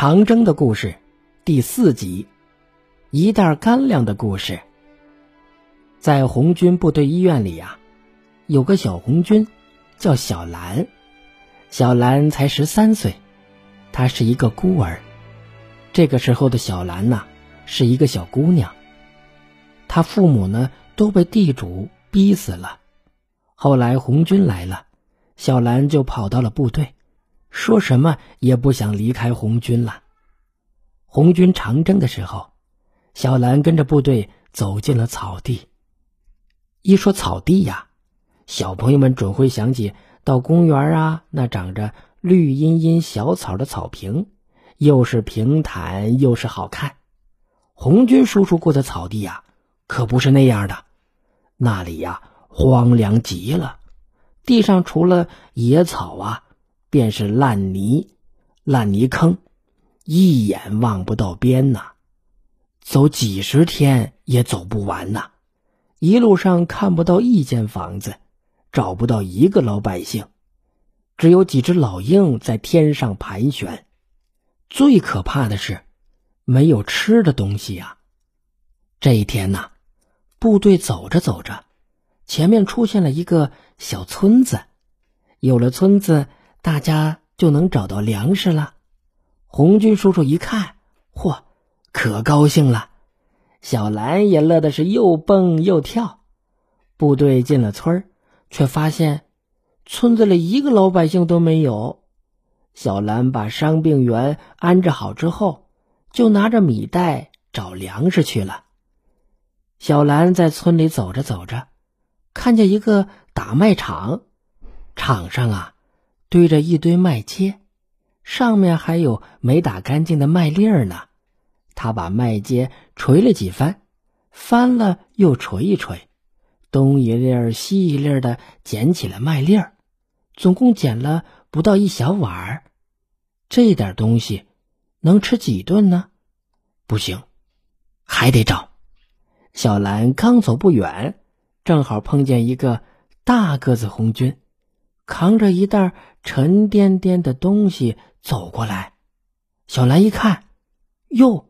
长征的故事，第四集，一袋干粮的故事。在红军部队医院里呀，有个小红军，叫小兰。小兰才十三岁，她是一个孤儿。这个时候的小兰呐，是一个小姑娘。她父母呢都被地主逼死了。后来红军来了，小兰就跑到了部队。说什么也不想离开红军了。红军长征的时候，小兰跟着部队走进了草地。一说草地呀，小朋友们准会想起到公园啊，那长着绿茵茵小草的草坪，又是平坦又是好看。红军叔叔过的草地呀，可不是那样的，那里呀荒凉极了，地上除了野草啊。便是烂泥、烂泥坑，一眼望不到边呐，走几十天也走不完呐。一路上看不到一间房子，找不到一个老百姓，只有几只老鹰在天上盘旋。最可怕的是，没有吃的东西呀。这一天呐，部队走着走着，前面出现了一个小村子，有了村子。大家就能找到粮食了。红军叔叔一看，嚯，可高兴了。小兰也乐的是又蹦又跳。部队进了村却发现村子里一个老百姓都没有。小兰把伤病员安置好之后，就拿着米袋找粮食去了。小兰在村里走着走着，看见一个打麦场，场上啊。堆着一堆麦秸，上面还有没打干净的麦粒儿呢。他把麦秸捶了几番，翻了又捶一捶，东一粒儿西一粒儿的捡起了麦粒儿，总共捡了不到一小碗儿。这点东西能吃几顿呢？不行，还得找。小兰刚走不远，正好碰见一个大个子红军。扛着一袋沉甸甸的东西走过来，小兰一看，哟，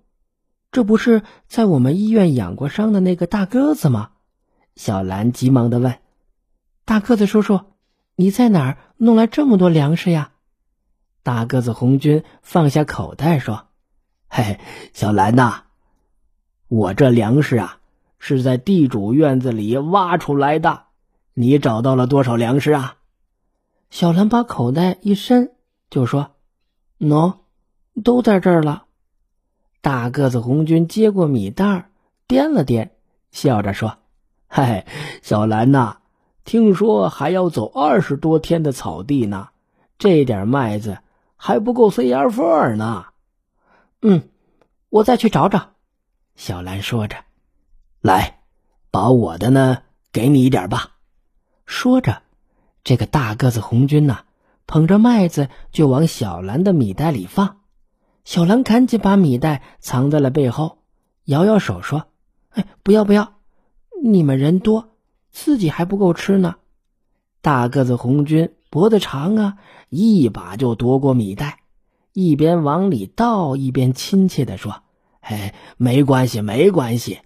这不是在我们医院养过伤的那个大个子吗？小兰急忙的问：“大个子叔叔，你在哪儿弄来这么多粮食呀？”大个子红军放下口袋说：“ 嘿，小兰呐，我这粮食啊是在地主院子里挖出来的，你找到了多少粮食啊？”小兰把口袋一伸，就说：“喏，都在这儿了。”大个子红军接过米袋，掂了掂，笑着说：“嗨，小兰呐，听说还要走二十多天的草地呢，这点麦子还不够塞牙缝呢。”“嗯，我再去找找。”小兰说着，“来，把我的呢给你一点吧。”说着。这个大个子红军呐，捧着麦子就往小兰的米袋里放。小兰赶紧把米袋藏在了背后，摇摇手说：“哎，不要不要，你们人多，自己还不够吃呢。”大个子红军脖子长啊，一把就夺过米袋，一边往里倒，一边亲切的说：“哎，没关系，没关系，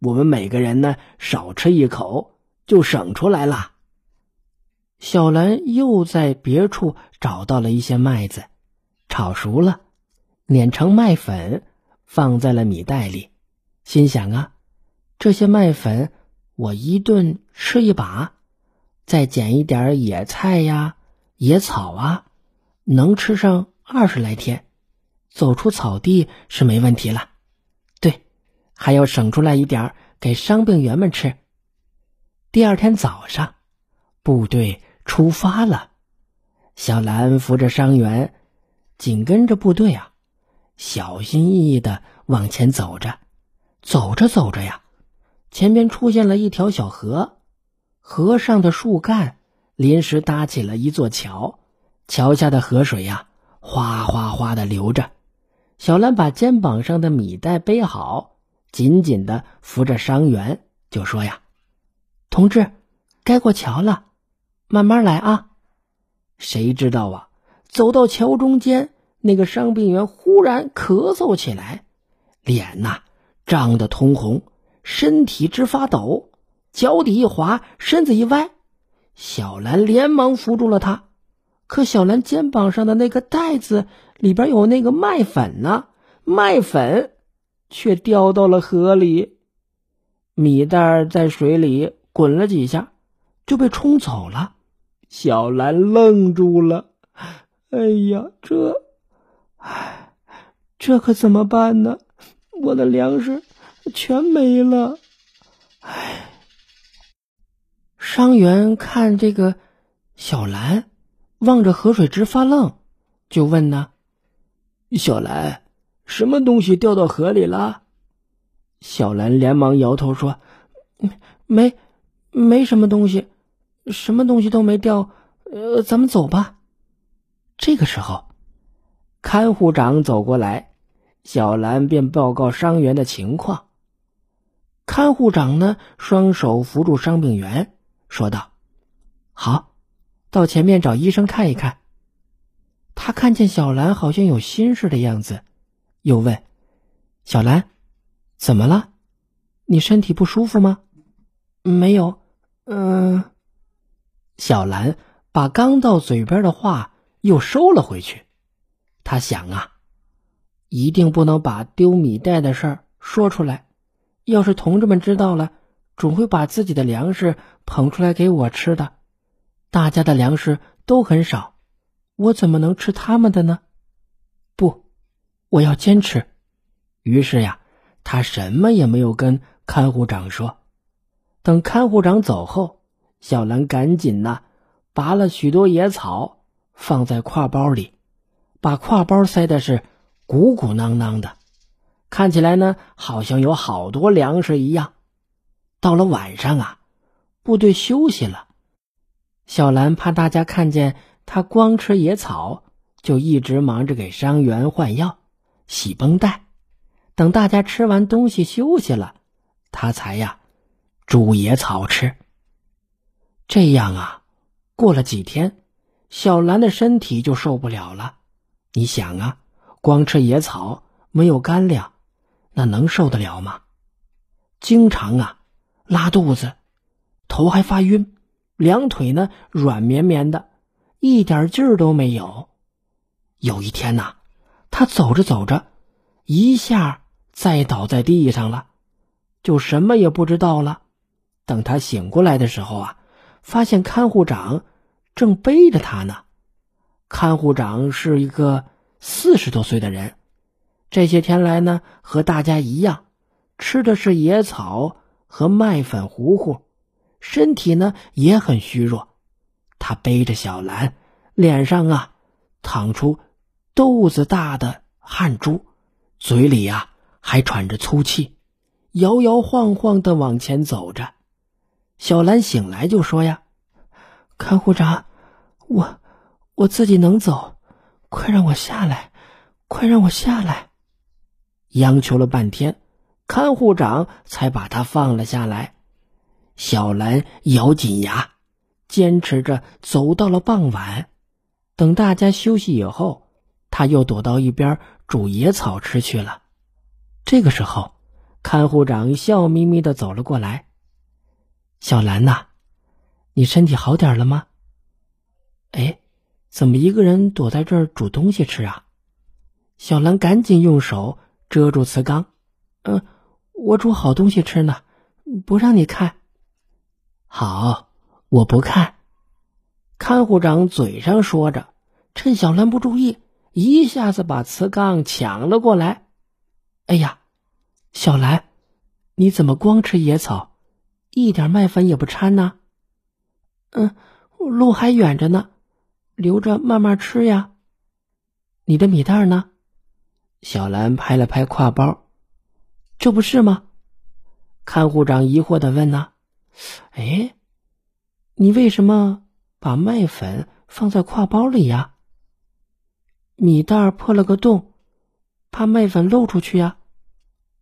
我们每个人呢少吃一口，就省出来了。”小兰又在别处找到了一些麦子，炒熟了，碾成麦粉，放在了米袋里。心想啊，这些麦粉我一顿吃一把，再捡一点野菜呀、野草啊，能吃上二十来天。走出草地是没问题了。对，还要省出来一点给伤病员们吃。第二天早上，部队。出发了，小兰扶着伤员，紧跟着部队啊，小心翼翼的往前走着。走着走着呀，前边出现了一条小河，河上的树干临时搭起了一座桥，桥下的河水呀，哗哗哗的流着。小兰把肩膀上的米袋背好，紧紧的扶着伤员，就说呀：“同志，该过桥了。”慢慢来啊！谁知道啊？走到桥中间，那个伤病员忽然咳嗽起来，脸呐涨得通红，身体直发抖，脚底一滑，身子一歪。小兰连忙扶住了他，可小兰肩膀上的那个袋子里边有那个麦粉呢，麦粉却掉到了河里。米袋在水里滚了几下，就被冲走了。小兰愣住了，哎呀，这，唉，这可怎么办呢？我的粮食全没了，唉。伤员看这个小兰望着河水直发愣，就问呢：“小兰，什么东西掉到河里了？”小兰连忙摇头说：“没，没什么东西，什么东西都没掉。呃，咱们走吧。”这个时候，看护长走过来，小兰便报告伤员的情况。看护长呢，双手扶住伤病员，说道：“好，到前面找医生看一看。”他看见小兰好像有心事的样子，又问：“小兰。”怎么了？你身体不舒服吗？没有。嗯。小兰把刚到嘴边的话又收了回去。他想啊，一定不能把丢米袋的事儿说出来。要是同志们知道了，总会把自己的粮食捧出来给我吃的。大家的粮食都很少，我怎么能吃他们的呢？不，我要坚持。于是呀。他什么也没有跟看护长说。等看护长走后，小兰赶紧呢，拔了许多野草放在挎包里，把挎包塞的是鼓鼓囊囊的，看起来呢好像有好多粮食一样。到了晚上啊，部队休息了，小兰怕大家看见她光吃野草，就一直忙着给伤员换药、洗绷带。等大家吃完东西休息了，她才呀煮野草吃。这样啊，过了几天，小兰的身体就受不了了。你想啊，光吃野草没有干粮，那能受得了吗？经常啊拉肚子，头还发晕，两腿呢软绵绵的，一点劲儿都没有。有一天呐，他走着走着，一下。栽倒在地上了，就什么也不知道了。等他醒过来的时候啊，发现看护长正背着他呢。看护长是一个四十多岁的人，这些天来呢，和大家一样，吃的是野草和麦粉糊糊，身体呢也很虚弱。他背着小兰，脸上啊淌出豆子大的汗珠，嘴里呀。还喘着粗气，摇摇晃晃的往前走着。小兰醒来就说：“呀，看护长，我我自己能走，快让我下来，快让我下来！”央求了半天，看护长才把他放了下来。小兰咬紧牙，坚持着走到了傍晚。等大家休息以后，他又躲到一边煮野草吃去了。这个时候，看护长笑眯眯的走了过来。小兰呐，你身体好点了吗？哎，怎么一个人躲在这儿煮东西吃啊？小兰赶紧用手遮住瓷缸。嗯，我煮好东西吃呢，不让你看。好，我不看。看护长嘴上说着，趁小兰不注意，一下子把瓷缸抢了过来。哎呀，小兰，你怎么光吃野草，一点麦粉也不掺呢？嗯，路还远着呢，留着慢慢吃呀。你的米袋呢？小兰拍了拍挎包，这不是吗？看护长疑惑的问呢。哎，你为什么把麦粉放在挎包里呀？米袋破了个洞，怕麦粉漏出去呀。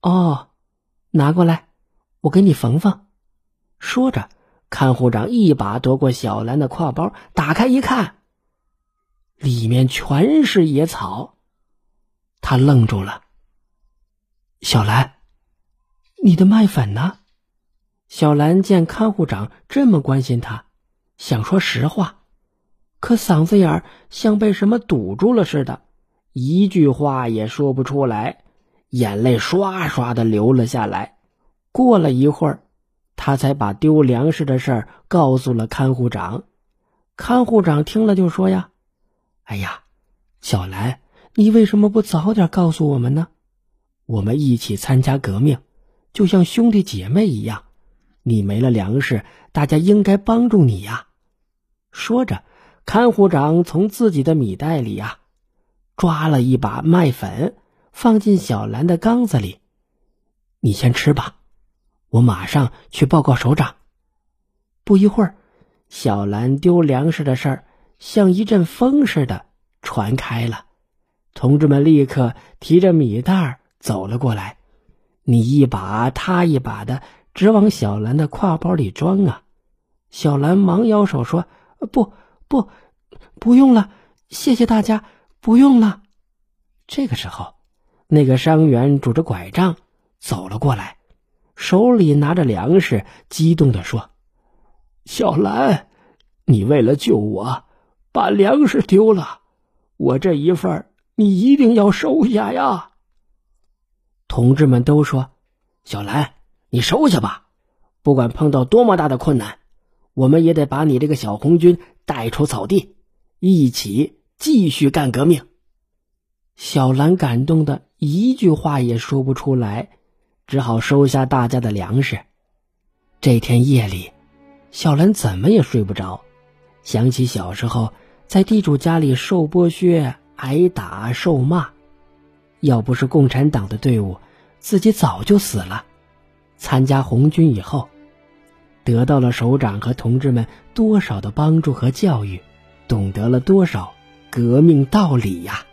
哦，拿过来，我给你缝缝。说着，看护长一把夺过小兰的挎包，打开一看，里面全是野草。他愣住了。小兰，你的麦粉呢？小兰见看护长这么关心他，想说实话，可嗓子眼儿像被什么堵住了似的，一句话也说不出来，眼泪刷刷的流了下来。过了一会儿，他才把丢粮食的事儿告诉了看护长。看护长听了就说：“呀，哎呀，小兰，你为什么不早点告诉我们呢？我们一起参加革命，就像兄弟姐妹一样。你没了粮食，大家应该帮助你呀。”说着，看护长从自己的米袋里呀，抓了一把麦粉，放进小兰的缸子里。你先吃吧，我马上去报告首长。不一会儿。小兰丢粮食的事儿像一阵风似的传开了，同志们立刻提着米袋走了过来，你一把他一把的，直往小兰的挎包里装啊！小兰忙摇手说：“不不，不用了，谢谢大家，不用了。”这个时候，那个伤员拄着拐杖走了过来，手里拿着粮食，激动的说。小兰，你为了救我，把粮食丢了，我这一份你一定要收下呀。同志们都说：“小兰，你收下吧，不管碰到多么大的困难，我们也得把你这个小红军带出草地，一起继续干革命。”小兰感动的一句话也说不出来，只好收下大家的粮食。这天夜里。小兰怎么也睡不着，想起小时候在地主家里受剥削、挨打、受骂，要不是共产党的队伍，自己早就死了。参加红军以后，得到了首长和同志们多少的帮助和教育，懂得了多少革命道理呀！